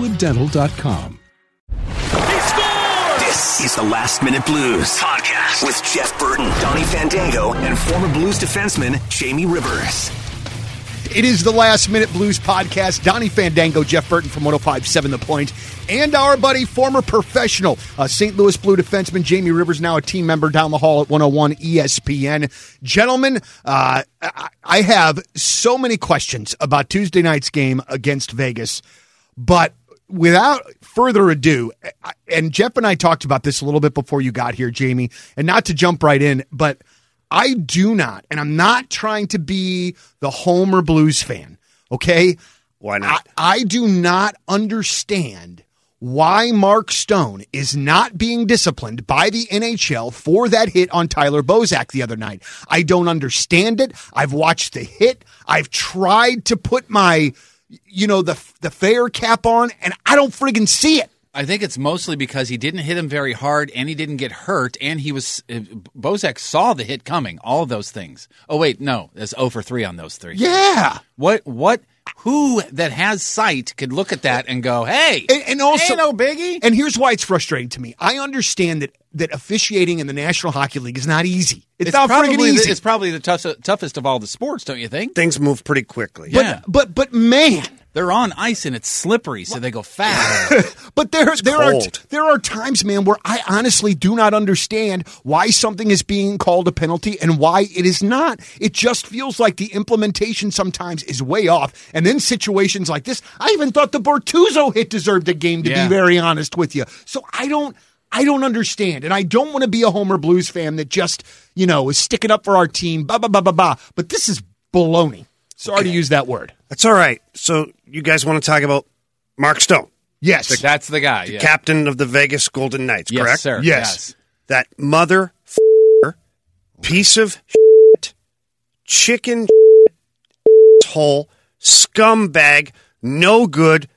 crestwooddental.com. This is the Last Minute Blues podcast with Jeff Burton, Donnie Fandango, and former Blues defenseman Jamie Rivers. It is the Last Minute Blues podcast. Donnie Fandango, Jeff Burton from 1057 The Point, and our buddy, former professional uh, St. Louis Blue defenseman Jamie Rivers, now a team member down the hall at 101 ESPN. Gentlemen, uh, I- I have so many questions about Tuesday night's game against Vegas, but without further ado, and Jeff and I talked about this a little bit before you got here, Jamie, and not to jump right in, but I do not, and I'm not trying to be the Homer Blues fan, okay? Why not? I, I do not understand why Mark Stone is not being disciplined by the NHL for that hit on Tyler Bozak the other night. I don't understand it. I've watched the hit. I've tried to put my, you know, the the fair cap on, and I don't friggin' see it. I think it's mostly because he didn't hit him very hard and he didn't get hurt and he was uh, Bozak saw the hit coming. All of those things. Oh wait, no, there's 0 for 3 on those three. Yeah. What what who that has sight could look at that and go, "Hey, And, and also, ain't no biggie." And here's why it's frustrating to me. I understand that that officiating in the National Hockey League is not easy. It's, not probably easy. the, it's probably the toughest, toughest of all the sports, don't you think? Things move pretty quickly. yeah. but but man, They're on ice and it's slippery, so they go fast. But there, there are there are times, man, where I honestly do not understand why something is being called a penalty and why it is not. It just feels like the implementation sometimes is way off. And then situations like this, I even thought the Bortuzzo hit deserved a game. To Yeah. be very honest with you, so I don't. I don't understand, and I don't want to be a Homer Blues fan that just, you know, is sticking up for our team, blah, blah, blah, blah, blah. But this is baloney. Sorry to use that word. That's all right. So you guys want to talk about Mark Stone, Yes. That's the guy. Yeah. captain of the Vegas Golden Knights, yes, correct? sir. Yes. That mother f- piece of shit, chicken shit, hole scumbag, no good.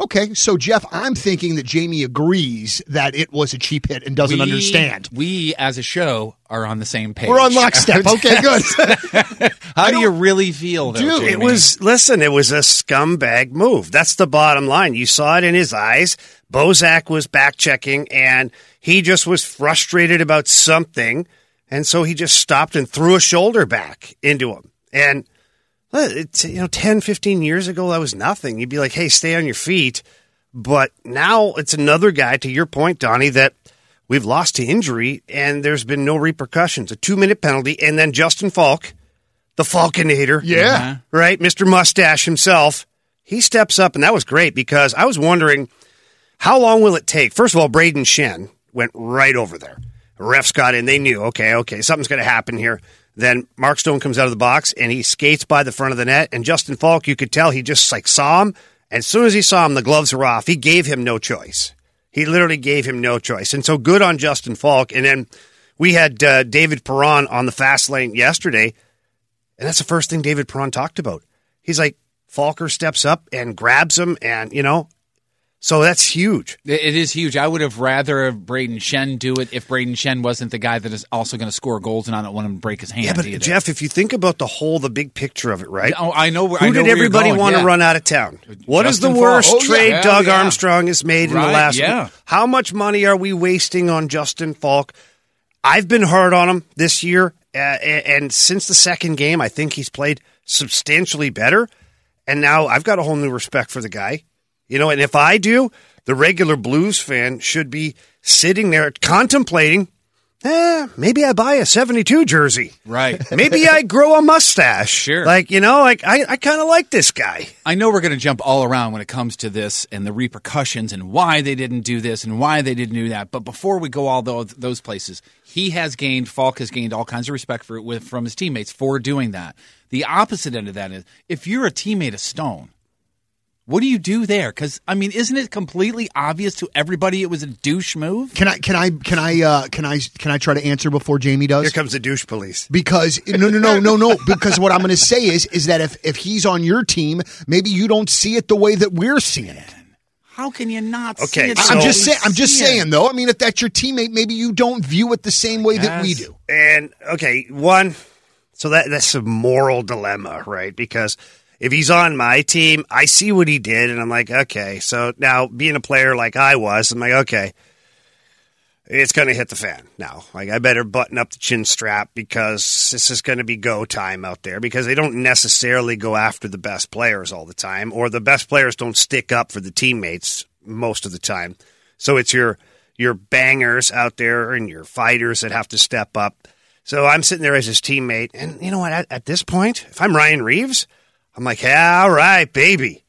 Okay, so Jeff, I'm thinking that Jamie agrees that it was a cheap hit and doesn't We- understand. We, as a show, are on the same page. We're on lockstep. Okay, good. How do you really feel, though, Dude, it was listen, it was a scumbag move. That's the bottom line. You saw it in his eyes. Bozak was back checking and he just was frustrated about something. And so he just stopped and threw a shoulder back into him. And it's, you know, 10, 15 years ago, that was nothing. You'd be like, hey, stay on your feet. But now it's another guy, to your point, Donnie, that we've lost to injury and there's been no repercussions. A two minute penalty. And then Justin Faulk, the Falconator yeah. Uh-huh. right? Mr. Mustache himself. He steps up, and that was great because I was wondering how long will it take? First of all, Brayden Schenn went right over there. Refs got in. They knew, okay, okay, something's going to happen here. Then Mark Stone comes out of the box and he skates by the front of the net. And Justin Faulk, you could tell he just like saw him. And as soon as he saw him, the gloves were off. He gave him no choice. He literally gave him no choice. And so good on Justin Faulk. And then we had uh, David Perron on the fast lane yesterday. And that's the first thing David Perron talked about. He's like, Falker steps up and grabs him, and you know, so that's huge. It is huge. I would have rather Brayden Schenn do it if Brayden Schenn wasn't the guy that is also going to score goals, and I don't want him to break his hand. Yeah, but either. Jeff, if you think about the whole, the big picture of it, right? Oh, I know. where- Who I know did everybody want to yeah. run out of town? What is Justin the worst Oh, trade Hell Doug yeah. Armstrong has made in the last? yeah. How much money are we wasting on Justin Faulk? I've been hard on him this year, uh, and since the second game, I think he's played substantially better. And now I've got a whole new respect for the guy. You know, and if I do, the regular Blues fan should be sitting there contemplating. Eh, maybe I buy a 72 jersey. Right. Maybe I grow a mustache. Sure. Like, you know, like I, I kind of like this guy. I know we're going to jump all around when it comes to this and the repercussions and why they didn't do this and why they didn't do that. But before we go all those, those places, he has gained, Faulk has gained all kinds of respect for with from his teammates for doing that. The opposite end of that is if you're a teammate of Stone, what do you do there? Because I mean, isn't it completely obvious to everybody it was a douche move? Can I can I can I uh, can I can I try to answer before Jamie does? Here comes the douche police. because no no no no no because what I'm going to say is is that if if he's on your team, maybe you don't see it the way that we're seeing it. How can you not? Okay, see it so- I'm just saying. I'm just we it? saying though. I mean, if that's your teammate, maybe you don't view it the same way that we do. And okay, one, so that that's a moral dilemma, right? Because if he's on my team, I see what he did, and I'm like, okay. So now, being a player like I was, I'm like, okay, it's going to hit the fan now. Like, I better button up the chin strap because this is going to be go time out there. Because they don't necessarily go after the best players all the time, or the best players don't stick up for the teammates most of the time. So it's your your bangers out there and your fighters that have to step up. So I'm sitting there as his teammate, and you know what? At, at this point, if I'm Ryan Reaves, I'm like, all right, baby,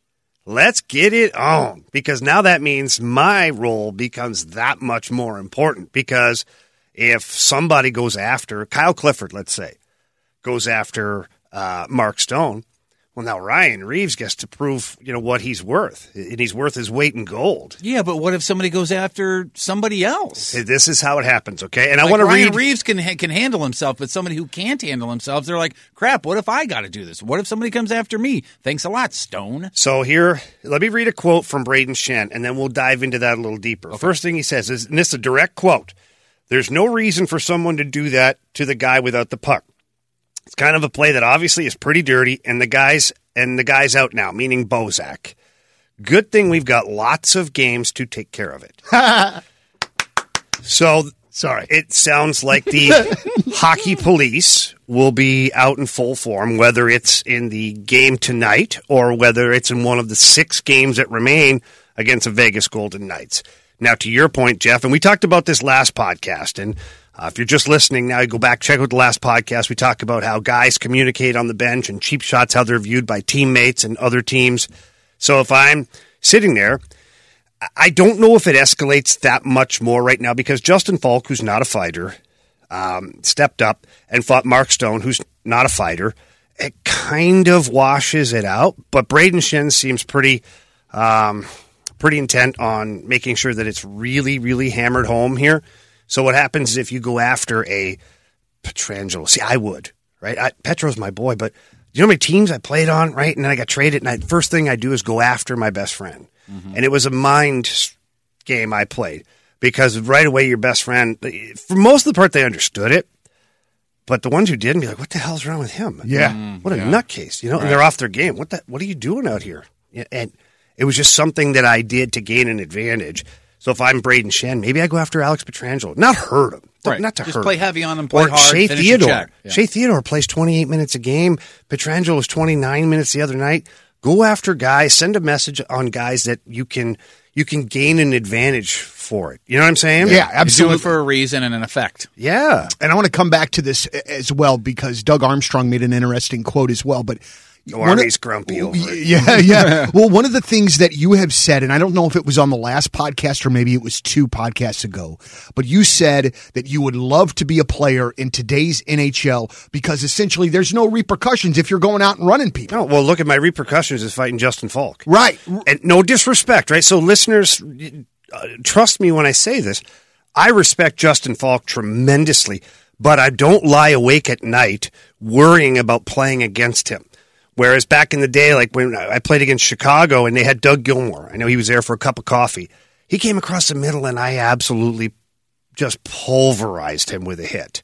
let's get it on. Because now that means my role becomes that much more important. Because if somebody goes after Kyle Clifford, let's say, goes after uh, Mark Stone, well, now Ryan Reaves gets to prove, you know, what he's worth, and he's worth his weight in gold. Yeah, but what if somebody goes after somebody else? This is how it happens, okay? And I want to Ryan read. Reaves can can handle himself, but somebody who can't handle themselves, they're like, "Crap! What if I got to do this? What if somebody comes after me?" Thanks a lot, Stone. So here, let me read a quote from Brayden Schenn, and then we'll dive into that a little deeper. First thing he says is, and this is a direct quote: "There's no reason for someone to do that to the guy without the puck. It's kind of a play that obviously is pretty dirty, and the guys and the guys out now, meaning Bozak. Good thing we've got lots of games to take care of it. so Sorry. it sounds like the hockey police will be out in full form, whether it's in the game tonight or whether it's in one of the six games that remain against the Vegas Golden Knights. Now, to your point, Jeff, and we talked about this last podcast, and uh, if you're just listening now, you go back check out the last podcast. We talk about how guys communicate on the bench and cheap shots, how they're viewed by teammates and other teams. So if I'm sitting there I don't know if it escalates that much more right now because Justin Faulk, who's not a fighter, um, stepped up and fought Mark Stone, who's not a fighter. It kind of washes it out, but Brayden Schenn seems pretty, um, pretty intent on making sure that it's really, really hammered home here. So what happens is if you go after a Pietrangelo? See, I would, right? I, Petro's my boy, but you know how many teams I played on, right? And then I got traded, and I, first thing I do is go after my best friend. Mm-hmm. And it was a mind game I played because right away your best friend, for most of the part, they understood it. But the ones who didn't be like, what the hell's wrong with him? Yeah. Mm-hmm. What a nutcase, you know? And they're off their game. What the, What are you doing out here? And it was just something that I did to gain an advantage. So if I'm Brayden Schenn, maybe I go after Alex Pietrangelo. Not hurt him. Right. Not to Just hurt play him. heavy on him, play or hard, Shea Theodore. check. Yeah. Shea Theodore plays 28 minutes a game. Pietrangelo was 29 minutes the other night. Go after guys. Send a message on guys that you can you can gain an advantage for it. You know what I'm saying? Yeah, You do absolutely. it for a reason and an effect. Yeah. and I want to come back to this as well because Doug Armstrong made an interesting quote as well. But Oh, one of- Army's grumpy over it. Yeah, yeah. well, one of the things that you have said, and I don't know if it was on the last podcast or maybe it was two podcasts ago, but you said that you would love to be a player in today's NHL because essentially there's no repercussions if you're going out and running people. No, well, look at my repercussions is fighting Justin Faulk. Right. And no disrespect, right? So, listeners, uh, trust me when I say this. I respect Justin Faulk tremendously, but I don't lie awake at night worrying about playing against him. Whereas back in the day, like when I played against Chicago and they had Doug Gilmour, I know he was there for a cup of coffee. He came across the middle and I absolutely just pulverized him with a hit.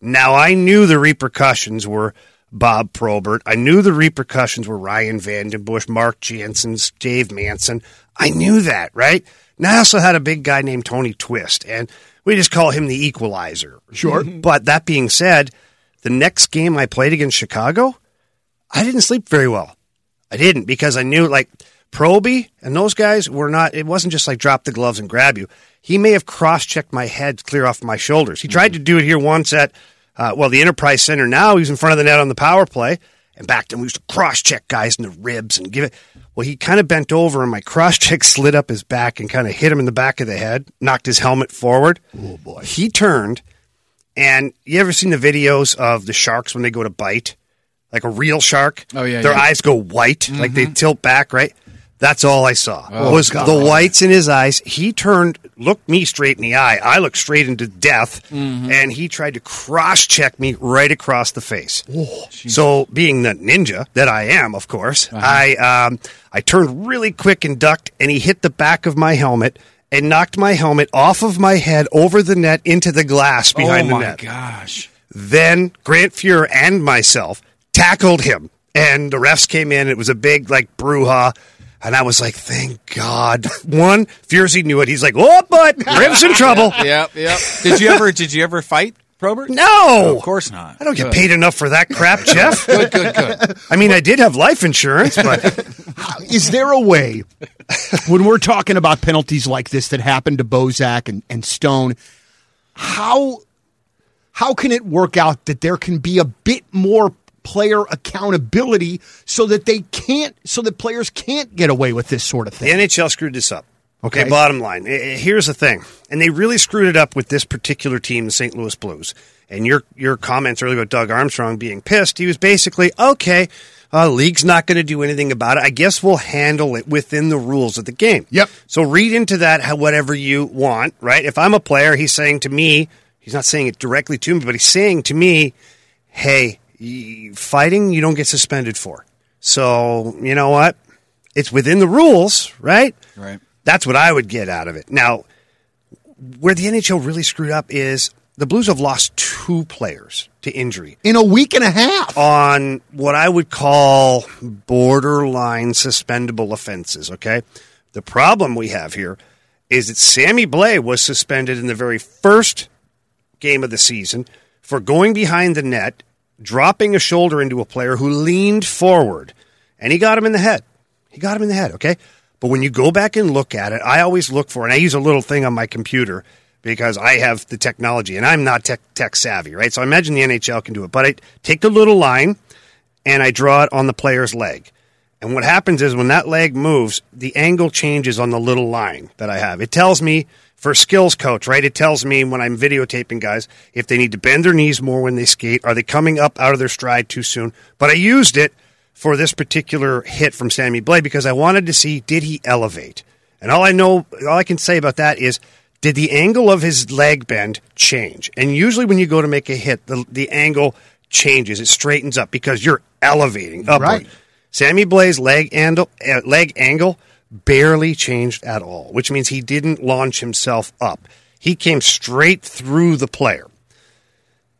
Now I knew the repercussions were Bob Probert. I knew the repercussions were Ryan VandenBussche, Mark Jansen, Dave Manson. I knew that, right? Now I also had a big guy named Tony Twist, and we just call him the equalizer. Sure. but that being said, the next game I played against Chicago, I didn't sleep very well. I didn't because I knew like Proby and those guys were not. It wasn't just like drop the gloves and grab you. He may have cross checked my head clear off my shoulders. He tried to do it here once at uh, well the Enterprise Center. Now he's in front of the net on the power play, and back then we used to cross check guys in the ribs and give it. Well, he kind of bent over and my cross check slid up his back and kind of hit him in the back of the head, knocked his helmet forward. Oh boy! He turned, and you ever seen the videos of the sharks when they go to bite? Like a real shark. Oh, yeah, Their yeah. eyes go white, like they tilt back, right? That's all I saw. Oh, was God. the whites in his eyes. He turned, looked me straight in the eye. I looked straight into death, Mm-hmm. and he tried to cross check me right across the face. Oh, so, being the ninja that I am, of course, Uh-huh. I um, I turned really quick and ducked, and he hit the back of my helmet and knocked my helmet off of my head over the net into the glass behind the net. oh the my net. gosh! Then Grant Fuhr and myself tackled him, and the refs came in. It was a big like brouhaha. And I was like, thank God. One, Furzy knew it. He's like, oh, but Riv's in trouble. Yep, yep. Did you ever? Did you ever fight Probert? No. of course not. I don't get Good. paid enough for that crap, Jeff. Good, good, good. I mean, I did have life insurance, but Is there a way when we're talking about penalties like this that happened to Bozak and, and Stone, how how can it work out that there can be a bit more player accountability so that they can't so that players can't get away with this sort of thing. the? NHL screwed this up. Okay, Okay. bottom line. I- I- Here's the thing, and they really screwed it up with this particular team, the St. Louis Blues. And your your comments earlier about Doug Armstrong being pissed, he was basically okay. Uh, league's not going to do anything about it. I guess we'll handle it within the rules of the game. Yep. So read into that how, whatever you want, right? If I'm a player, he's saying to me, he's not saying it directly to me, but he's saying to me, hey, fighting you don't get suspended for. So, you know what? It's within the rules, right? Right. That's what I would get out of it. Now, where the NHL really screwed up is the Blues have lost two players to injury In a week and a half. on what I would call borderline suspendable offenses, okay? The problem we have here is that Sammy Blais was suspended in the very first game of the season for going behind the net, dropping a shoulder into a player who leaned forward, and he got him in the head. He got him in the head, okay? But when you go back and look at it, I always look for, and I use a little thing on my computer because I have the technology and I'm not tech, tech savvy, right? So I imagine the NHL can do it. But I take the little line and I draw it on the player's leg. And what happens is when that leg moves, the angle changes on the little line that I have. It tells me for a skills coach, right? It tells me when I'm videotaping guys if they need to bend their knees more when they skate, are they coming up out of their stride too soon? But I used it for this particular hit from Sammy Blais because I wanted to see did he elevate? And all I know, all I can say about that is did the angle of his leg bend change? And usually when you go to make a hit, the, the angle changes. It straightens up because you're elevating upward. Right. Sammy Blais's leg angle, uh, leg angle barely changed at all, which means he didn't launch himself up. He came straight through the player.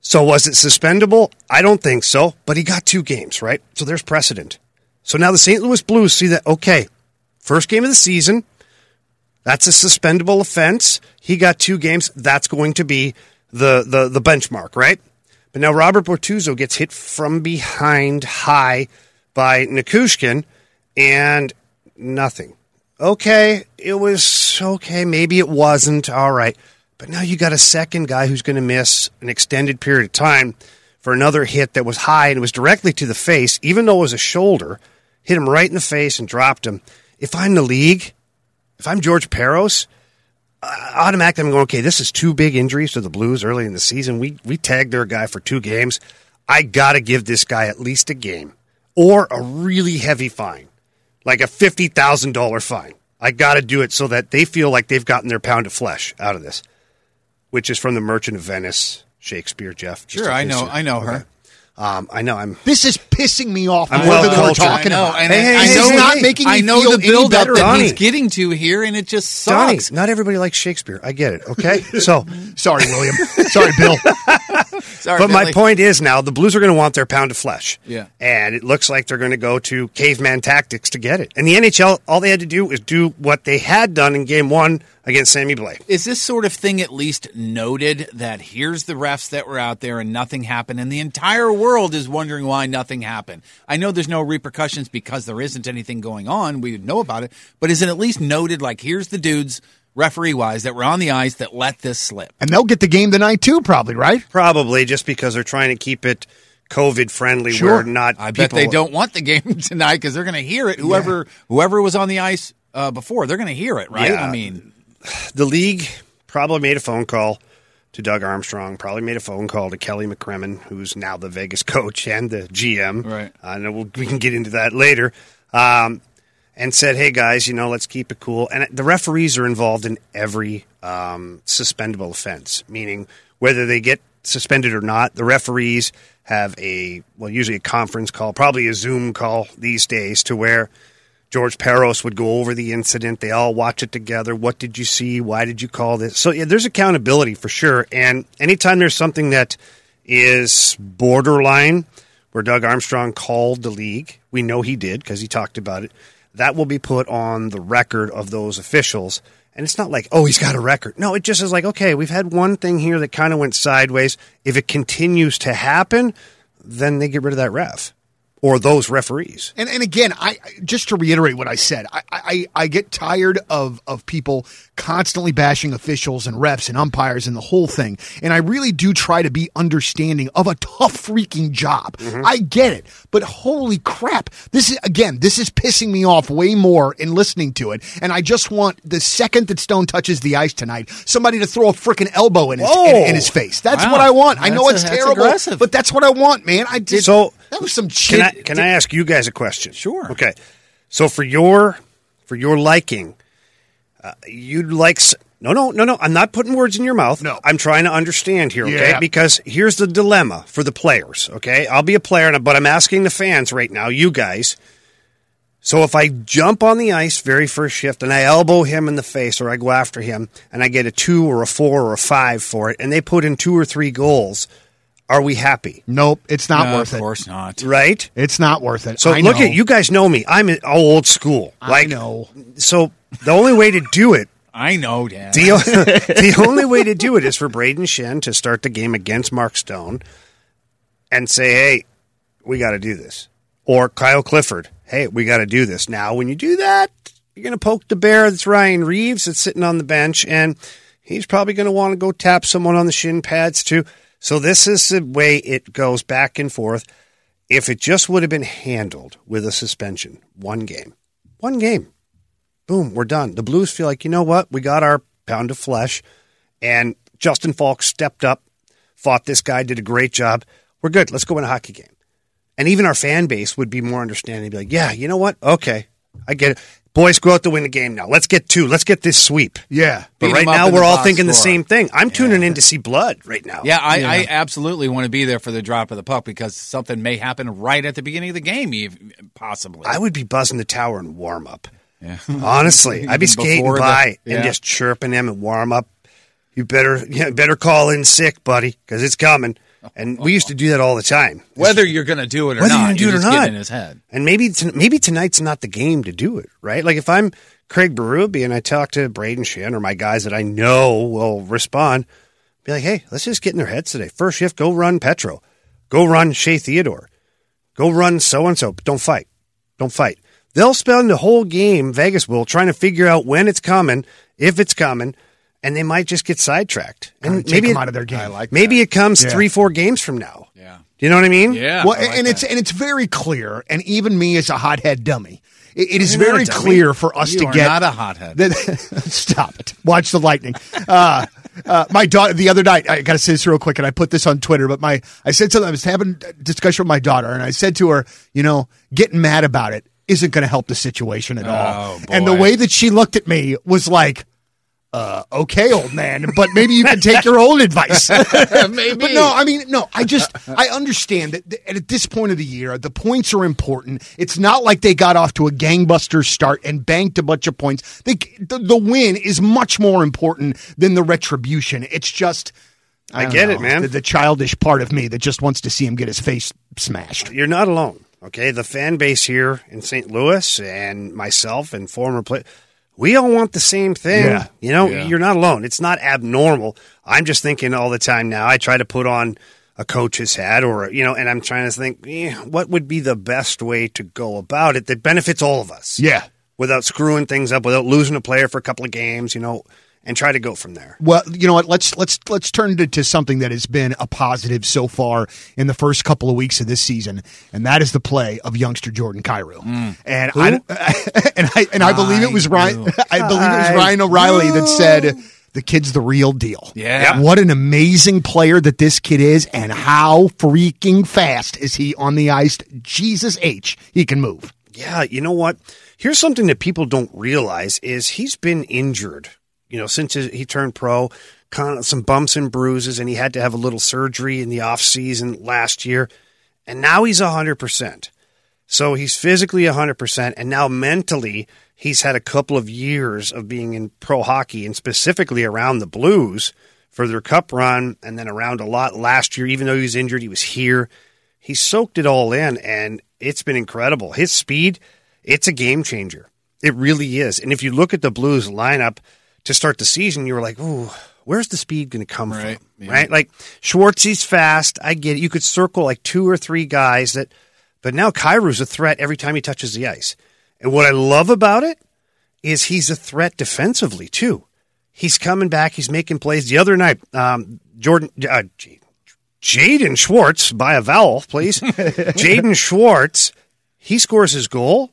So was it suspendable? I don't think so, but he got two games, right? So there's precedent. So now the St. Louis Blues see that, okay, first game of the season, that's a suspendable offense. He got two games. That's going to be the, the, the benchmark, right? But now Robert Bortuzzo gets hit from behind high by Nichushkin and nothing. Okay, it was okay. Maybe it wasn't. All right. But now you got a second guy who's going to miss an extended period of time for another hit that was high and was directly to the face, even though it was a shoulder, hit him right in the face and dropped him. If I'm the league, if I'm George Parros, automatically I'm going, okay, this is two big injuries to the Blues early in the season. We we tagged their guy for two games. I got to give this guy at least a game or a really heavy fine, like a fifty thousand dollar fine. I got to do it so that they feel like they've gotten their pound of flesh out of this, which is from the Merchant of Venice, Shakespeare. Jeff. Just Sure, I know, I know Okay. her. Um, I know I'm. This is pissing me off I'm more well than we're talking I know, about. and Hey, hey, I hey, know, hey, not hey. making I know feel the build up better. that Donnie. he's getting to here, and it just Donnie, sucks. not everybody likes Shakespeare. I get it. Okay, so Sorry, William. Sorry, Bill. Sorry, but my point is now the Blues are going to want their pound of flesh. Yeah. And it looks like they're going to go to caveman tactics to get it. And the NHL, all they had to do is do what they had done in game one against Sammy Blais. Is this sort of thing at least noted that here's the refs that were out there and nothing happened, and the entire world is wondering why nothing happened? I know there's no repercussions because there isn't anything going on. We know about it, but is it at least noted like here's the dudes referee wise that were on the ice that let this slip? And they'll get the game tonight too, probably, right? Probably just because they're trying to keep it COVID friendly Sure. where not I bet people- they don't want the game tonight because they're going to hear it. Whoever whoever was on the ice uh, before, they're going to hear it, right? Yeah. I mean, the league probably made a phone call to Doug Armstrong, probably made a phone call to Kelly McCrimmon, who's now the Vegas coach and the GM. Right. I know we'll, we can get into that later. Um, and said, hey guys, you know, let's keep it cool. And the referees are involved in every um, suspendable offense, meaning whether they get suspended or not, the referees have a, well, usually a conference call, probably a Zoom call these days to where George Parros would go over the incident. They all watch it together. What did you see? Why did you call this? So yeah, there's accountability for sure. And anytime there's something that is borderline, where Doug Armstrong called the league, we know he did because he talked about it. That will be put on the record of those officials. And it's not like, oh, he's got a record. No, it just is like, okay, we've had one thing here that kind of went sideways. If it continues to happen, then they get rid of that ref or those referees. And and again, I just to reiterate what I said, I, I I get tired of of people constantly bashing officials and refs and umpires and the whole thing. And I really do try to be understanding of a tough freaking job. Mm-hmm. I get it, but holy crap, this is again, this is pissing me off way more in listening to it. And I just want the second that Stone touches the ice tonight, somebody to throw a freaking elbow in his in, in his face. That's Wow. what I want. I know That's it's a- that's terrible, aggressive. but that's what I want, man. I did. So- that was some Can. I can I ask you guys a question? Sure. Okay. So for your for your liking, uh, you'd like s- no no no no. I'm not putting words in your mouth. No. I'm trying to understand here. Okay, Yeah. because here's the dilemma for the players. Okay, I'll be a player, and- but I'm asking the fans right now, you guys. So if I jump on the ice very first shift and I elbow him in the face or I go after him and I get a two or a four or a five for it and they put in two or three goals, are we happy? Nope, it's not no, worth it. of course not. Right? It's not worth it. So I look know. at you guys know me. I'm an oh, old school. I Like know. So the only way to do it, I know, Dan. the, the only way to do it is for Brayden Schenn to start the game against Mark Stone and say, "Hey, we got to do this." Or Kyle Clifford, "Hey, we got to do this." Now, when you do that, you're going to poke the bear that's Ryan Reaves that's sitting on the bench and he's probably going to want to go tap someone on the shin pads too. So this is the way it goes back and forth. If it just would have been handled with a suspension, one game, one game, boom, we're done. The Blues feel like, you know what? We got our pound of flesh. And Justin Faulk stepped up, fought this guy, did a great job. We're good. Let's go win a hockey game. And even our fan base would be more understanding. Be like, yeah, you know what? Okay, I get it. Boys, go out to win the game now. Let's get two. Let's get this sweep. Yeah. But right now, we're all box thinking the same thing. I'm tuning in to see blood right now. Yeah, I, I absolutely want to be there for the drop of the puck because something may happen right at the beginning of the game, even, possibly. I would be buzzing the tower and warm up. Honestly, I'd be skating before the- by yeah. and just chirping him and warm up. You better, you better call in sick, buddy, because it's coming. And we used to do that all the time. Whether you're going to do it or Whether not, you're gonna do it or not. in his head. And maybe t- maybe tonight's not the game to do it, right? Like if I'm Craig Berube and I talk to Brayden Schenn or my guys that I know will respond, be like, hey, let's just get in their heads today. First shift, go run Petro, go run Shea Theodore, go run so and so. But don't fight, don't fight. They'll spend the whole game, Vegas will, trying to figure out when it's coming, if it's coming, and they might just get sidetracked. Kinda And take maybe them it- out of their game. I like maybe it comes Yeah. three, four games from now. Yeah. Do you know what I mean? Yeah. Well, like and that. it's and it's very clear, and even me as a hothead dummy, it, it is You're very clear for us You to are get not a hothead. that- stop it. Watch the lightning. Uh, uh, my daughter the other night. I got to say this real quick, and I put this on Twitter. But my I said something. I was having a discussion with my daughter, and I said to her, you know, getting mad about it isn't going to help the situation at all. Oh, And the way that she looked at me was like. Uh, okay, old man, but maybe you can take your own advice. maybe. But no, I mean, no, I just, I understand that th- at this point of the year, the points are important. It's not like they got off to a gangbuster start and banked a bunch of points. They, the, the win is much more important than the retribution. It's just, I don't get know, it, man. The, the childish part of me that just wants to see him get his face smashed. You're not alone. Okay, the fan base here in St. Louis and myself and former play, we all want the same thing. Yeah. You know, Yeah. you're not alone. It's not abnormal. I'm just thinking all the time now. I try to put on a coach's hat or, you know, and I'm trying to think, eh, what would be the best way to go about it that benefits all of us? Yeah. Without screwing things up, without losing a player for a couple of games, you know, and try to go from there. Well, you know what? Let's let's let's turn it to something that has been a positive so far in the first couple of weeks of this season, and that is the play of youngster Jordan Kyrou. And I and I and I believe it was Ryan. I believe it was Ryan O'Reilly that said. The kid's the real deal. Yeah. What an amazing player that this kid is, and how freaking fast is he on the ice? Jesus H. He can move. Yeah, you know what? Here's something that people don't realize is he's been injured, you know, since he turned pro, some bumps and bruises and he had to have a little surgery in the off season last year. And now he's 100%. So he's physically 100% and now mentally he's had a couple of years of being in pro hockey and specifically around the Blues for their cup run and then around a lot last year even though he was injured he was here. He soaked it all in and it's been incredible. His speed, it's a game changer. It really is. And if you look at the Blues lineup to start the season, you were like, "Ooh, where's the speed going to come Right, from?" yeah. Right? Like Schwartzy's fast. I get it. You could circle like two or three guys that, but now Kyrou's a threat every time he touches the ice. And what I love about it is he's a threat defensively too. He's coming back. He's making plays. The other night, um, Jordan, uh, Jaden Schwartz, by a vowel, please. Jaden Schwartz, he scores his goal,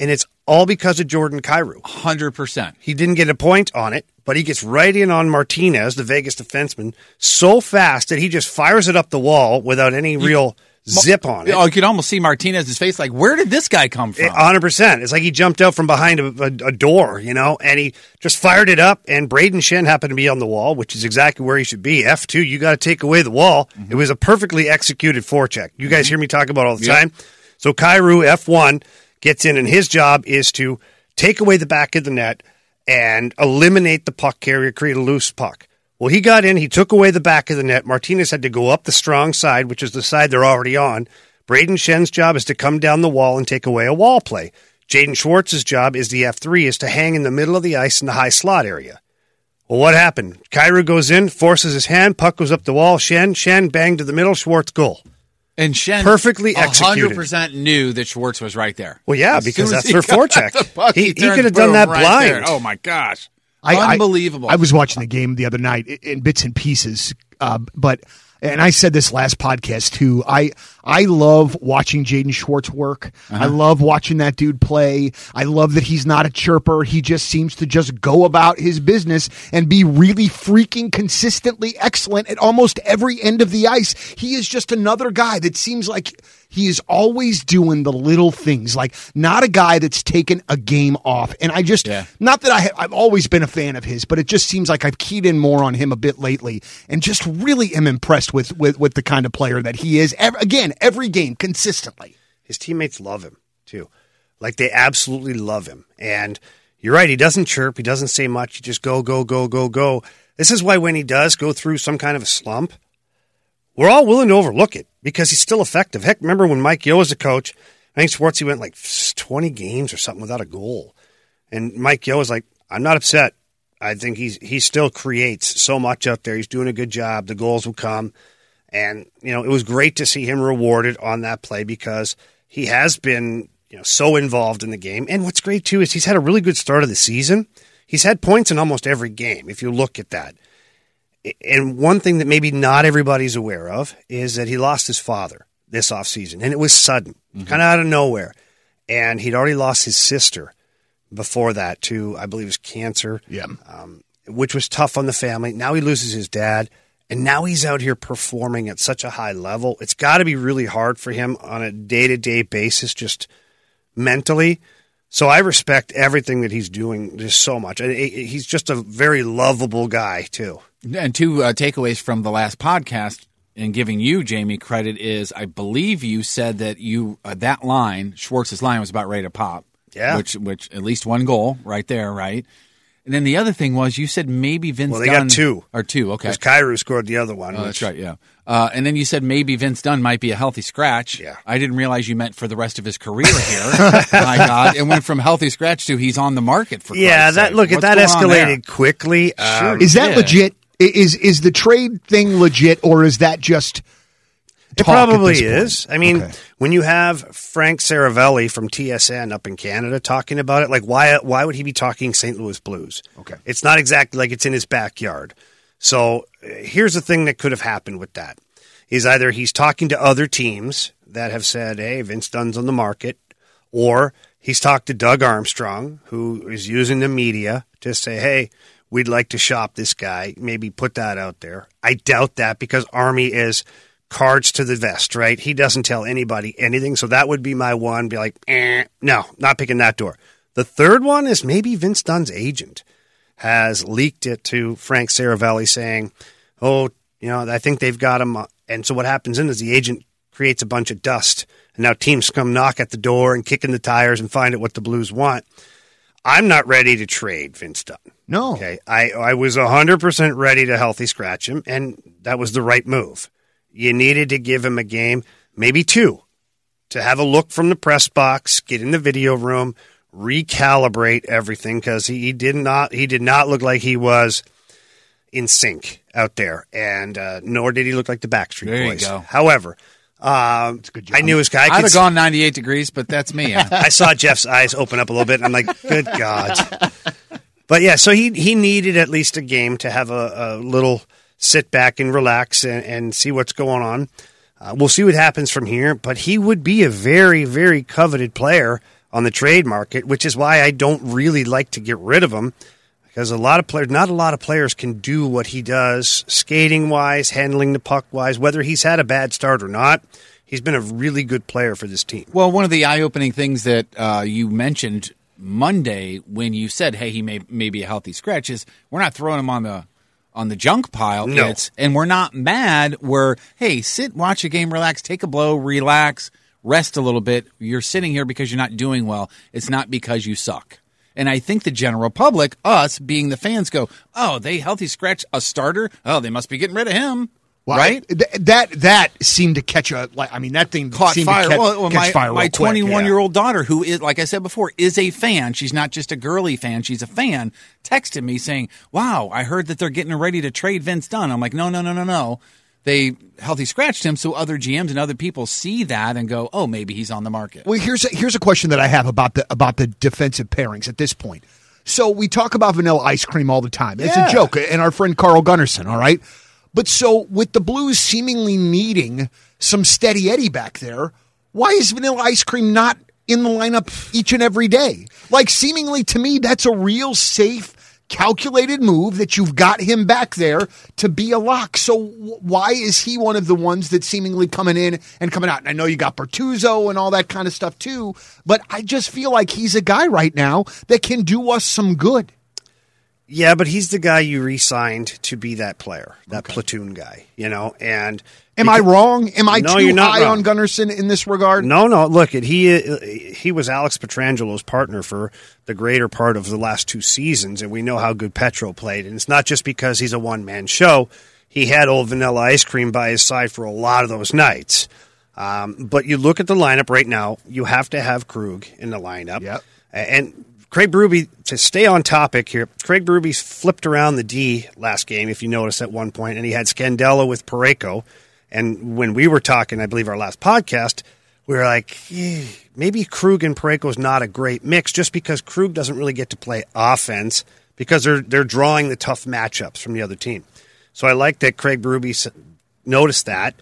and it's all because of Jordan Kyrou. 100%. He didn't get a point on it, but he gets right in on Martinez, the Vegas defenseman, so fast that he just fires it up the wall without any real zip on it. Oh, you could almost see Martinez's face like, where did this guy come from? hundred percent. It's like he jumped out from behind a, a, a door, you know, and he just fired it up. And Brayden Schenn happened to be on the wall, which is exactly where he should be. F two, you got to take away the wall. Mm-hmm. It was a perfectly executed forecheck. You guys mm-hmm. hear me talk about all the time. So Kyrou F one gets in, and his job is to take away the back of the net and eliminate the puck carrier, create a loose puck. Well, he got in, he took away the back of the net. Martinez had to go up the strong side, which is the side they're already on. Brayden Schenn's job is to come down the wall and take away a wall play. Jaden Schwartz's job is the F3 is to hang in the middle of the ice in the high slot area. Well, what happened? Kyrou goes in, forces his hand, puck goes up the wall. Schenn, Schenn bang to the middle, Schwartz goal. And Schenn perfectly executed. 100% knew that Schwartz was right there. Well, yeah, As because that's he their forecheck. puck, He- he turned, could have done that right there. blind. Oh, my gosh. I- I- Unbelievable. I, was watching the game the other night in bits and pieces, uh, but and I said this last podcast too. I I love watching Jaden Schwartz work. I uh-huh. love watching that dude play. I love that he's not a chirper. He just seems to just go about his business and be really freaking consistently excellent at almost every end of the ice. He is just another guy that seems like he is always doing the little things, like not a guy that's taken a game off. And I just, Yeah. not that I, ha- I've always been a fan of his, but it just seems like I've keyed in more on him a bit lately, and just really am impressed with with, with the kind of player that he is. Ev- again, every game consistently. His teammates love him too. Like they absolutely love him. And you're right, he doesn't chirp, he doesn't say much, he just go, go, go, go, go. This is why when he does go through some kind of a slump, we're all willing to overlook it because he's still effective. Heck, remember when Mike Yeo was a coach? I think Schwartzy went like 20 games or something without a goal. And Mike Yeo was like, I'm not upset. I think he's he still creates so much out there. He's doing a good job. The goals will come. And, you know, it was great to see him rewarded on that play because he has been, you know, so involved in the game. And what's great too is he's had a really good start of the season. He's had points in almost every game, if you look at that. And one thing that maybe not everybody's aware of is that he lost his father this offseason. And it was sudden, mm-hmm. kind of out of nowhere. And he'd already lost his sister before that to, I believe it was cancer Yeah. Um, which was tough on the family. Now he loses his dad, and now he's out here performing at such a high level. It's got to be really hard for him on a day to day basis, just mentally. So I respect everything that he's doing just so much. And he's just a very lovable guy too. And two uh, takeaways from the last podcast and giving you, Jamie, credit is I believe you said that you uh, that line, Schwartz's line, was about ready to pop. Yeah. Which, which at least one goal right there, right? And then the other thing was you said maybe Vince Well, they Dunn got two. or two. Okay. Because Kyrou scored the other one. Oh, which- that's right. Yeah. Uh, and then you said maybe Vince Dunn might be a healthy scratch. Yeah. I didn't realize you meant for the rest of his career here. My God. It went from healthy scratch to he's on the market for Yeah, Christ's that sake. look at What's that going on there? escalated quickly. Um, Is that Yeah. legit? Is is the trade thing legit, or is that just? It probably is. I mean, Okay. when you have Frank Seravalli from TSN up in Canada talking about it, like why why would he be talking St. Louis Blues? Okay. It's not exactly like it's in his backyard. So here's the thing that could have happened with that. Is either he's talking to other teams that have said, "Hey, Vince Dunn's on the market," or he's talked to Doug Armstrong, who is using the media to say, "Hey, we'd like to shop this guy." Maybe put that out there. I doubt that because Army is cards to the vest, right? He doesn't tell anybody anything. So that would be my one. Be like, eh, no, not picking that door. The third one is maybe Vince Dunn's agent has leaked it to Frank Seravalli saying, oh, you know, I think they've got him. And so what happens then is the agent creates a bunch of dust. And now teams come knock at the door and kick in the tires and find out what the Blues want. I'm not ready to trade Vince Dunn. No. Okay. I, I was 100% ready to healthy scratch him, and that was the right move. You needed to give him a game, maybe two, to have a look from the press box, get in the video room, recalibrate everything because he, he did not he did not look like he was in sync out there, and uh, nor did he look like the Backstreet There you Boys. go. However, um, I knew his guy. I'd could have gone 98 degrees, but that's me. I saw Jeff's eyes open up a little bit, and I'm like, "Good God!" But yeah, so he he needed at least a game to have a, a little sit back and relax and, and see what's going on. Uh, we'll see what happens from here, but he would be a very very coveted player on the trade market, which is why I don't really like to get rid of him because a lot of players, not a lot of players, can do what he does, skating wise, handling the puck wise. Whether he's had a bad start or not, he's been a really good player for this team. Well, one of the eye-opening things that uh, you mentioned Monday when you said, "Hey, he may may be a healthy scratch," is we're not throwing him on the on the junk pile. No. It's, and we're not mad. We're hey, sit, watch a game, relax, take a blow, relax, rest a little bit. You're sitting here because you're not doing well. It's not because you suck. And I think the general public, us being the fans, go, "Oh, they healthy scratch a starter. Oh, they must be getting rid of him." Well, right? th- that that seemed to catch a like. I mean, that thing caught fire. catch, well, my, fire. my 21 yeah. year old daughter, who is, like I said before, is a fan. She's not just a girly fan. She's a fan. Texted me saying, "Wow, I heard that they're getting ready to trade Vince Dunn." I'm like, "No, no, no, no, no." They healthy scratched him, so other GMs and other people see that and go, "Oh, maybe he's on the market." Well, here's a, here's a question that I have about the about the defensive pairings at this point. So we talk about vanilla ice cream all the time. It's Yeah. a joke, and our friend Carl Gunnarsson, all right. But so with the Blues seemingly needing some steady Eddie back there, why is vanilla ice cream not in the lineup each and every day? Like seemingly to me, that's a real safe. Calculated move that you've got him back there to be a lock. So why is he one of the ones that's seemingly coming in and coming out? And I know you got Bortuzzo and all that kind of stuff too, but I just feel like he's a guy right now that can do us some good. Yeah, but he's the guy you re-signed to be that player, that platoon guy. You know, and Am I wrong? Am I No, too high wrong. on Gunnarsson in this regard? No, no. Look, he he was Alex Pietrangelo's partner for the greater part of the last two seasons, and we know how good Petro played. And it's not just because he's a one man show. He had old Vanilla Ice Cream by his side for a lot of those nights. Um, but you look at the lineup right now. You have to have Krug in the lineup. Yep. And Craig Berube, to stay on topic here, Craig Berube's flipped around the D last game, if you notice at one point, and he had Scandella with Parayko. And when we were talking, I believe our last podcast, we were like, eh, maybe Krug and Parayko is not a great mix just because Krug doesn't really get to play offense because they're they're drawing the tough matchups from the other team. So I like that Craig Berube noticed that,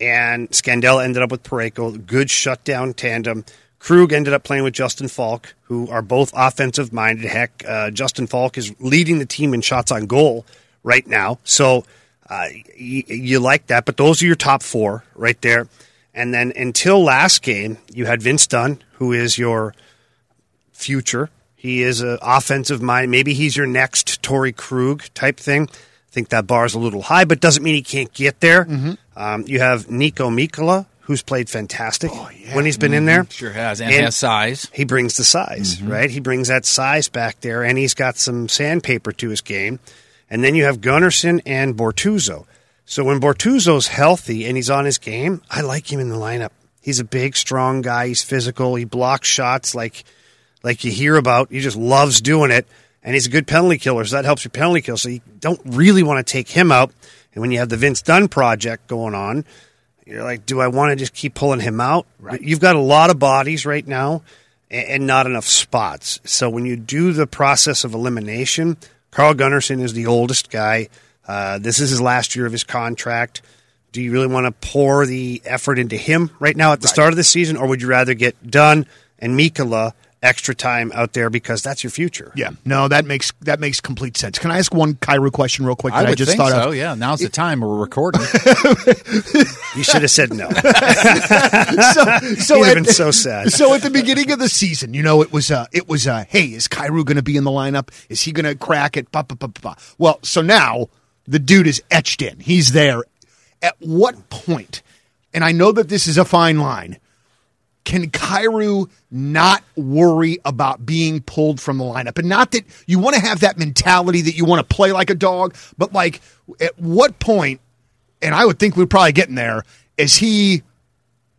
and Scandella ended up with Parayko. Good shutdown tandem. Krug ended up playing with Justin Faulk, who are both offensive minded. Heck, uh, Justin Faulk is leading the team in shots on goal right now. So uh, y- you like that, but those are your top four right there. And then until last game, you had Vince Dunn, who is your future. He is an offensive mind. Maybe he's your next Torey Krug type thing. I think that bar is a little high, but doesn't mean he can't get there. Um, you have Nico Mikola, who's played fantastic oh, when he's been in mm-hmm. there. Sure has, and has size. He brings the size, mm-hmm. right? He brings that size back there, and he's got some sandpaper to his game. And then you have Gunnarsson and Bortuzzo. So when Bortuzzo's healthy and he's on his game, I like him in the lineup. He's a big, strong guy. He's physical. He blocks shots like like you hear about. He just loves doing it, and he's a good penalty killer. So that helps your penalty kill. So you don't really want to take him out. And when you have the Vince Dunn project going on, you're like, do I want to just keep pulling him out? Right. You've got a lot of bodies right now and, and not enough spots. So when you do the process of elimination, Carl Gunnarsson is the oldest guy. Uh, this is his last year of his contract. Do you really want to pour the effort into him right now at the start of the season, or would you rather get done and Mikkola extra time out there because that's your future? Yeah, no, that makes that makes complete sense. Can I ask one Kyrou question real quick? I that would just think thought so. of? Yeah, now's the time we're recording. You should have said no. so, so at- been so sad. So at the beginning of the season, you know, it was uh, it was uh, hey, is Kyrou going to be in the lineup? Is he going to crack it? Ba, ba, ba, ba, ba. Well, so now the dude is etched in. He's there. At what point? And I know that this is a fine line. Can Kyrou not worry about being pulled from the lineup? And not that you want to have that mentality that you want to play like a dog, but like at what point? And I would think we're probably getting there. Is he?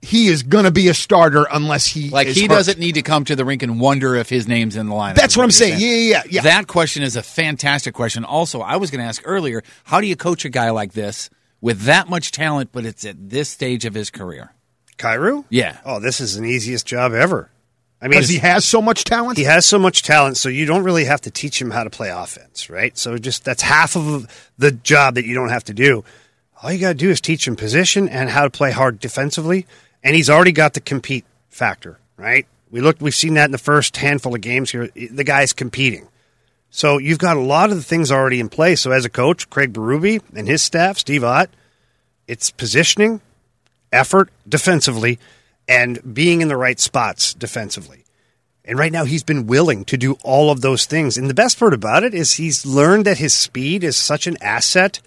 he is going to be a starter unless he Like he hurt. doesn't need to come to the rink and wonder if his name's in the lineup. That's is what I'm saying. Yeah, yeah, yeah, yeah. That question is a fantastic question. Also, I was going to ask earlier, how do you coach a guy like this with that much talent, but it's at this stage of his career? Kyrou? Yeah. Oh, this is an easiest job ever. I mean, because he has so much talent. he has so much talent, so you don't really have to teach him how to play offense, right? So just that's half of the job that you don't have to do. All you got to do is teach him position and how to play hard defensively, and he's already got the compete factor, right? We looked, we've seen that in the first handful of games here. The guy's competing. So you've got a lot of the things already in place. So as a coach, Craig Berube and his staff, Steve Ott, it's positioning, effort defensively, and being in the right spots defensively. And right now, he's been willing to do all of those things. And the best part about it is he's learned that his speed is such an asset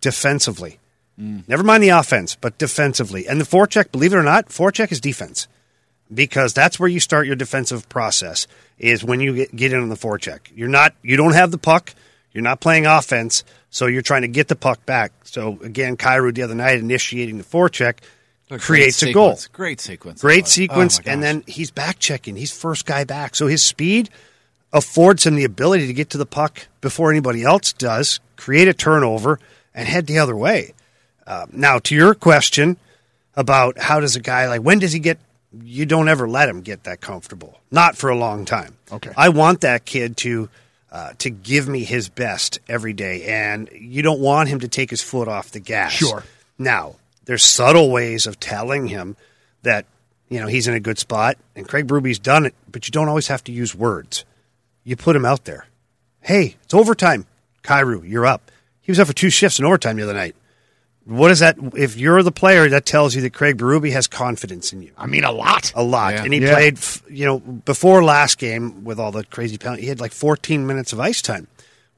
defensively. Mm. Never mind the offense, but defensively. And the forecheck, believe it or not, forecheck is defense because that's where you start your defensive process is when you get, get in on the forecheck. You're not, you don't have the puck. You're not playing offense, so you're trying to get the puck back. So again, Kyrou the other night initiating the forecheck creates a goal. Great sequence. Great Oh, sequence, my and then he's back checking. He's first guy back, so his speed affords him the ability to get to the puck before anybody else does, create a turnover, and head the other way. Uh, now, to your question about how does a guy like when does he get? You don't ever let him get that comfortable. Not for a long time. Okay. I want that kid to. Uh, to give me his best every day, and you don't want him to take his foot off the gas. Sure. Now, there's subtle ways of telling him that you know he's in a good spot, and Craig Berube's done it, but you don't always have to use words. You put him out there. Hey, it's overtime. Kyrou, you're up. He was up for two shifts in overtime the other night. What is that? If you're the player, that tells you that Craig Berube has confidence in you. I mean, a lot. A lot. Yeah. And he Yeah. played, you know, before last game with all the crazy penalty, he had like 14 minutes of ice time.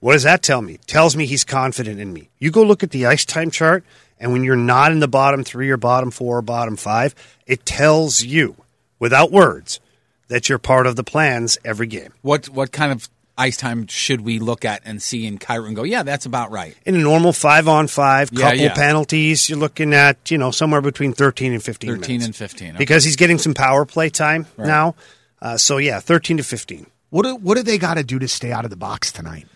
What does that tell me? Tells me he's confident in me. You go look at the ice time chart, and when you're not in the bottom three or bottom four or bottom five, it tells you, without words, that you're part of the plans every game. What what kind of ice time should we look at and see in Kyrou and go, yeah, that's about right. In a normal five on five, couple yeah. penalties, you're looking at, you know, somewhere between 13 and 15 13 minutes. and 15, okay. Because he's getting some power play time now. Uh, so, yeah, 13 to 15. What do, what do they got to do to stay out of the box tonight?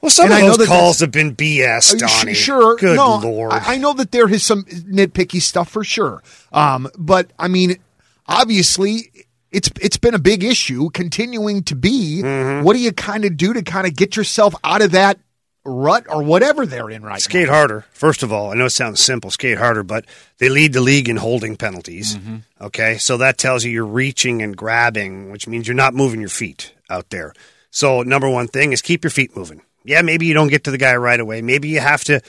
Well, some And of I those calls have been BS, Donnie. Sure. Good no, lord. I, know that there is some nitpicky stuff for sure. Um, but I mean, obviously, it's it's been a big issue, continuing to be. Mm-hmm. What do you kind of do to kind of get yourself out of that rut or whatever they're in right now. skate now? harder. First of all, I know it sounds simple, skate harder, but they lead the league in holding penalties. Mm-hmm. Okay, so that tells you you're reaching and grabbing, which means you're not moving your feet out there. So number one thing is keep your feet moving. Yeah, maybe you don't get to the guy right away. Maybe you have to,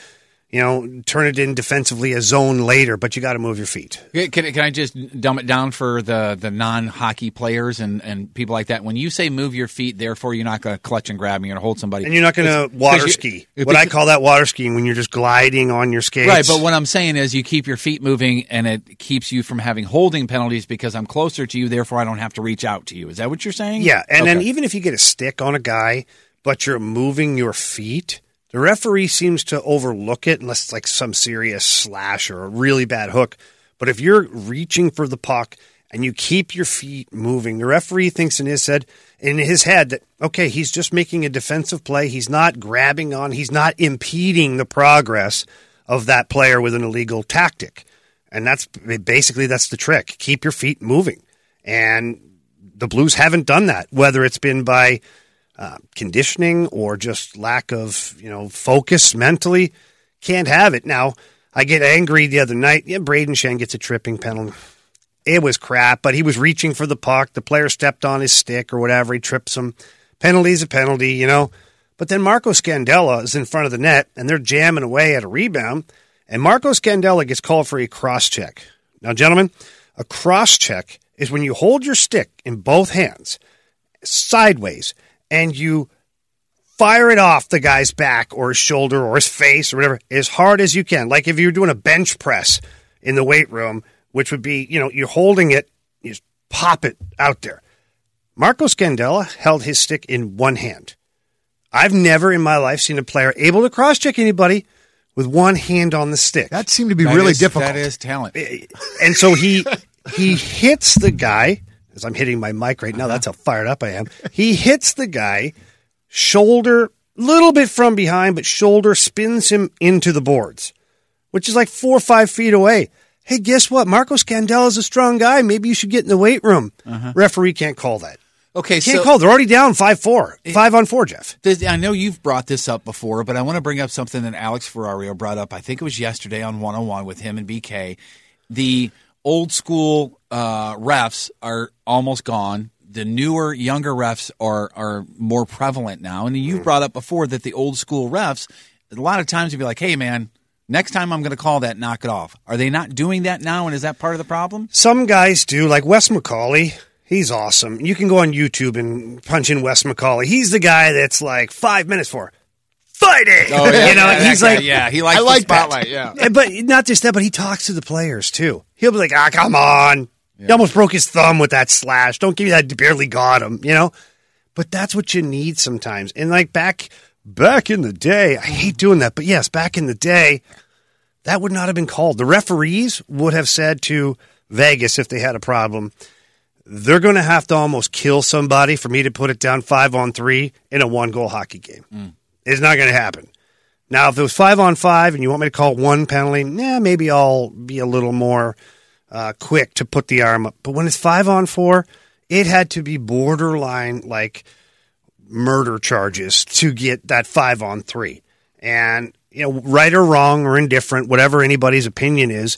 you know, turn it in defensively a zone later, but you got to move your feet. Can, can I just dumb it down for the, the non hockey players and, and people like that? When you say move your feet, therefore you're not going to clutch and grab, you're going to hold somebody. And you're not going to water ski. What I call that water skiing when you're just gliding on your skates. Right, but what I'm saying is you keep your feet moving and it keeps you from having holding penalties because I'm closer to you, therefore I don't have to reach out to you. Is that what you're saying? Yeah, and then even if you get a stick on a guy, but you're moving your feet, the referee seems to overlook it unless it's like some serious slash or a really bad hook. But if you're reaching for the puck and you keep your feet moving, the referee thinks in his head in his head that okay, he's just making a defensive play. He's not grabbing on. He's not impeding the progress of that player with an illegal tactic. And that's basically that's the trick. Keep your feet moving. And the Blues haven't done that, whether it's been by uh, conditioning or just lack of you know focus mentally. Can't have it. Now I get angry the other night. Yeah, Brayden Schenn gets a tripping penalty. It was crap, but he was reaching for the puck. The player stepped on his stick or whatever. He trips him. Penalty's a penalty, you know. But then Marco Scandella is in front of the net and they're jamming away at a rebound. And Marco Scandella gets called for a cross check. Now, gentlemen, a cross check is when you hold your stick in both hands sideways and you fire it off the guy's back or his shoulder or his face or whatever as hard as you can. Like if you're doing a bench press in the weight room, which would be, you know, you're holding it, you just pop it out there. Marco Scandella held his stick in one hand. I've never in my life seen a player able to cross check anybody with one hand on the stick. That seemed to be That really is- difficult. That is talent. and so he he hits the guy as I'm hitting my mic right now. Uh-huh. That's how fired up I am. He hits the guy shoulder, a little bit from behind, but shoulder spins him into the boards, which is like four or five feet away. Hey, guess what? Marco Scandella is a strong guy. Maybe you should get in the weight room. Uh-huh. Referee can't call that. Okay, Can't so call. They're already down five four, five on four. Jeff. I know you've brought this up before, but I want to bring up something that Alex Ferrario brought up. I think it was yesterday on 101 with him and BK. The old school uh, refs are almost gone. The newer, younger refs are are more prevalent now. And you've brought up before that the old school refs, a lot of times you'd be like, "Hey, man." Next time I'm going to call that, knock it off. Are they not doing that now? And is that part of the problem? Some guys do, like Wes McCauley. He's awesome. You can go on YouTube and punch in Wes McCauley. He's the guy that's like five minutes for fighting. Oh, you know, he's like, yeah, he likes I like the that. spotlight. Yeah. But not just that, but he talks to the players too. He'll be like, ah, come on. He almost broke his thumb with that slash. Don't give me that barely got him, you know? But that's what you need sometimes. And like back back in the day, I hate doing that, but yes, back in the day, that would not have been called. The referees would have said to Vegas if they had a problem, they're going to have to almost kill somebody for me to put it down five on three in a one goal hockey game. It's not going to happen. Now, if it was five on five and you want me to call one penalty, yeah, maybe I'll be a little more uh, quick to put the arm up. But when it's five on four, it had to be borderline like murder charges to get that five on three. And, you know, right or wrong or indifferent, whatever anybody's opinion is,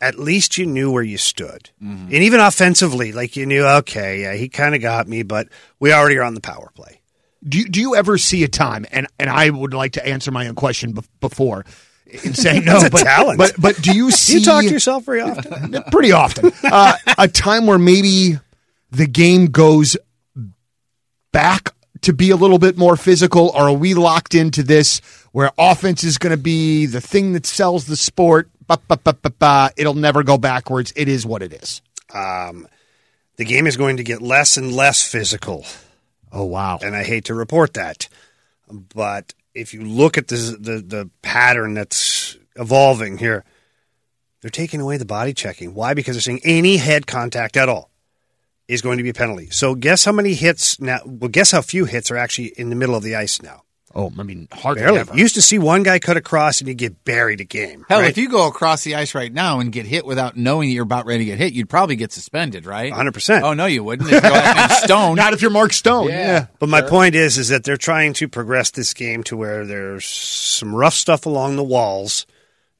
at least you knew where you stood. And even offensively, like you knew, okay, yeah, he kind of got me, but we already are on the power play. Do you, do you ever see a time? And and I would like to answer my own question bef- before in saying no, but talent. but but do you see You talk to yourself very often. pretty often uh, a time where maybe the game goes back to be a little bit more physical, or are we locked into this where offense is going to be the thing that sells the sport? Ba, ba, ba, ba, ba. It'll never go backwards. It is what it is. Um, the game is going to get less and less physical. Oh wow! and I hate to report that, but if you look at the the, the pattern that's evolving here, they're taking away the body checking. Why? Because they're saying any head contact at all is going to be a penalty. So guess how many hits now? Well, guess how few hits are actually in the middle of the ice now. Oh, I mean, hardly Barely. ever. You used to see one guy cut across and you get buried a game. Hell, right? if you go across the ice right now and get hit without knowing that you're about ready to get hit, you'd probably get suspended, right? 100%. Oh no, you wouldn't. If you're Stone. Not if you're Mark Stone. Yeah. But my point is, is that they're trying to progress this game to where there's some rough stuff along the walls,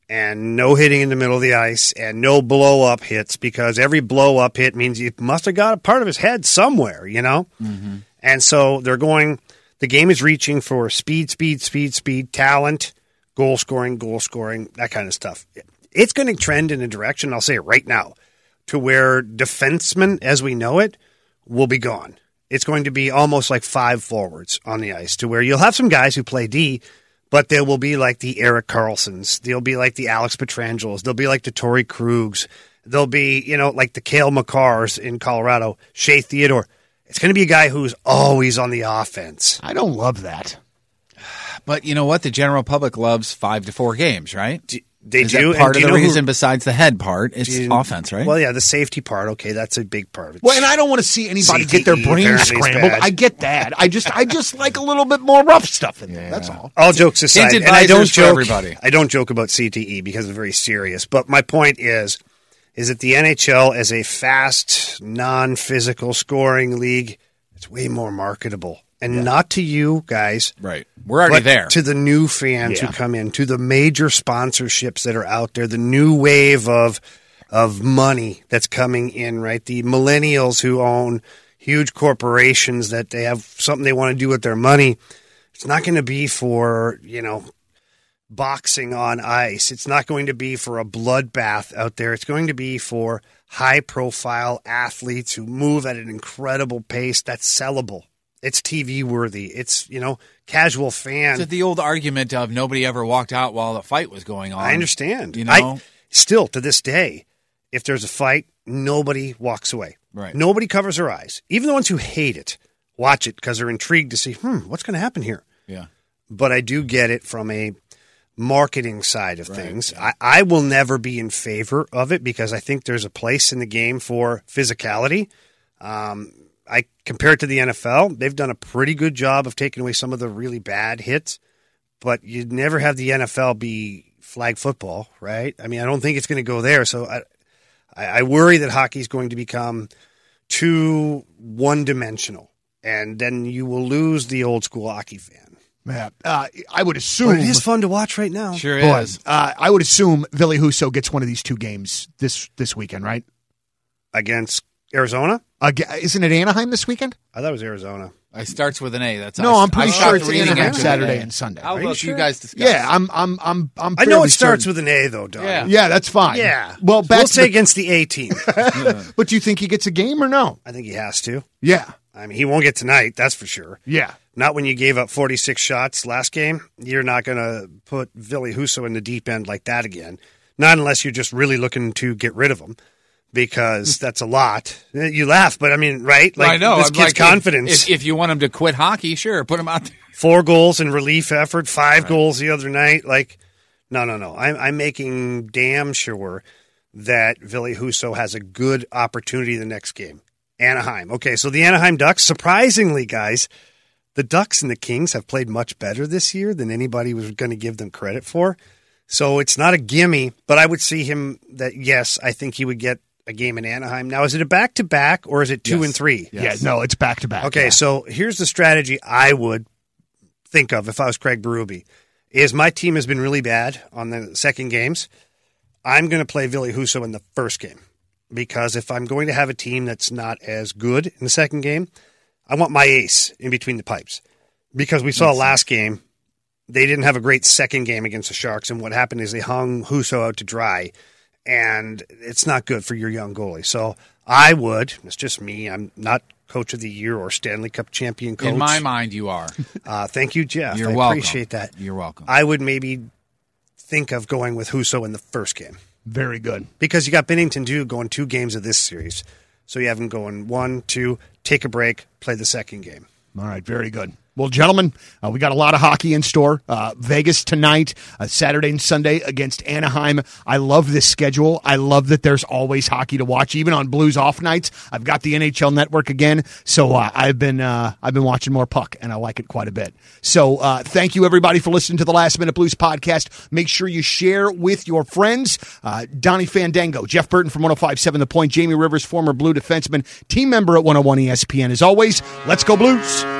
and no hitting in the middle of the ice, and no blow up hits because every blow up hit means you must have got a part of his head somewhere, you know. Mm-hmm. And so they're going. The game is reaching for speed, speed, speed, speed, talent, goal scoring, goal scoring, that kind of stuff. It's going to trend in a direction, I'll say it right now, to where defensemen, as we know it, will be gone. It's going to be almost like five forwards on the ice, to where you'll have some guys who play D, but they will be like the Erik Karlssons. They'll be like the Alex Pietrangelos. They'll be like the Torey Krugs. They'll be, you know, like the Cale Makars in Colorado, Shea Theodore. It's going to be a guy who's always on the offense. I don't love that. But you know what? The general public loves five to four games, right? Do- They Is do. that part and of the you know who- reason besides the head part? It's you- offense, right? Well, yeah, the safety part. Okay, that's a big part of it. Well, and I don't want to see anybody get their CTE brains scrambled. I get that. I just, I just like a little bit more rough stuff in there. That's all. all jokes aside, Hint and I don't joke. everybody. I don't joke about CTE because it's very serious. But my point is, is that the NHL as a fast, non-physical scoring league, it's way more marketable, and not to you guys. right. We're already there. to the new fans Yeah. who come in, to the major sponsorships that are out there, the new wave of of money that's coming in, right? The millennials who own huge corporations that they have something they want to do with their money. It's not going to be for, you know, boxing on ice. It's not going to be for a bloodbath out there. It's going to be for high profile athletes who move at an incredible pace that's sellable. It's TV worthy. It's, you know, casual fan. to the old argument of nobody ever walked out while the fight was going on. I understand. You know, I, still to this day, if there's a fight, nobody walks away. Right. Nobody covers their eyes. Even the ones who hate it watch it because they're intrigued to see, hmm, what's going to happen here. yeah. But I do get it from a marketing side of things. I, I will never be in favor of it because I think there's a place in the game for physicality. Um, I compare it to the NFL. They've done a pretty good job of taking away some of the really bad hits, but you'd never have the NFL be flag football, right? I mean, I don't think it's going to go there. So I, I I worry that hockey is going to become too one dimensional, and then you will lose the old school hockey fan. Yeah, uh, I would assume. But it is fun to watch right now. Sure Boy, is. uh, I would assume Billy Husso gets one of these two games this this weekend, right? Against Arizona? Aga isn't it Anaheim this weekend? I thought it was Arizona. It starts with an A. That's No, I- I'm pretty I sure it's reading Anaheim Saturday that. and Sunday. How about you you, guys discuss? Yeah, I'm I'm I'm I'm. I know it starts certain. with an A, though, Don. Yeah. Yeah, that's fine. Yeah. Well, back we'll say the- against the A team. But do you think he gets a game or no? I think he has to. Yeah, I mean, he won't get tonight, that's for sure. yeah. Not when you gave up 46 shots last game. You're not going to put Billy Husso in the deep end like that again. Not unless you're just really looking to get rid of him, because that's a lot. You laugh, but I mean, right? Like I know. this I'm kid's like, confidence. If, if you want him to quit hockey, sure, put him out there. four goals in relief effort, five goals the other night. Like, no, no, no. I'm, I'm making damn sure that Billy Husso has a good opportunity the next game. Anaheim. Okay, so the Anaheim Ducks, surprisingly, guys, the Ducks and the Kings have played much better this year than anybody was going to give them credit for. So it's not a gimme, but I would see him that, yes, I think he would get a game in Anaheim. Now, is it a back to back or is it two Yes. and three? Yeah, no, it's back to back. Okay, yeah. so here's the strategy I would think of if I was Craig Berube. Is my team has been really bad on the second games. I'm going to play Billy Husso in the first game because if I'm going to have a team that's not as good in the second game, I want my ace in between the pipes because we saw last game they didn't have a great second game against the Sharks, and what happened is they hung Husso out to dry, and it's not good for your young goalie. So I would. It's just me. I'm not coach of the year or Stanley Cup champion coach. In my mind, you are. uh, thank you, Jeff. You're I welcome. appreciate that. You're welcome. I would maybe think of going with Husso in the first game very good. because you got Binnington too going two games of this series, so you have him going one, two, take a break, play the second game. All right, very good. Well, gentlemen, uh, we got a lot of hockey in store. Uh, Vegas tonight, uh, Saturday and Sunday against Anaheim. I love this schedule. I love that there's always hockey to watch, even on Blues off nights. I've got the NHL Network again, so uh, I've been uh, I've been watching more puck, and I like it quite a bit. So, uh, thank you everybody for listening to the Last Minute Blues podcast. Make sure you share with your friends. Donnie Fandango, Jeff Burton from 105.7 The Point, Jamie Rivers, former Blue defenseman, team member at 101 ESPN. As always, let's go Blues.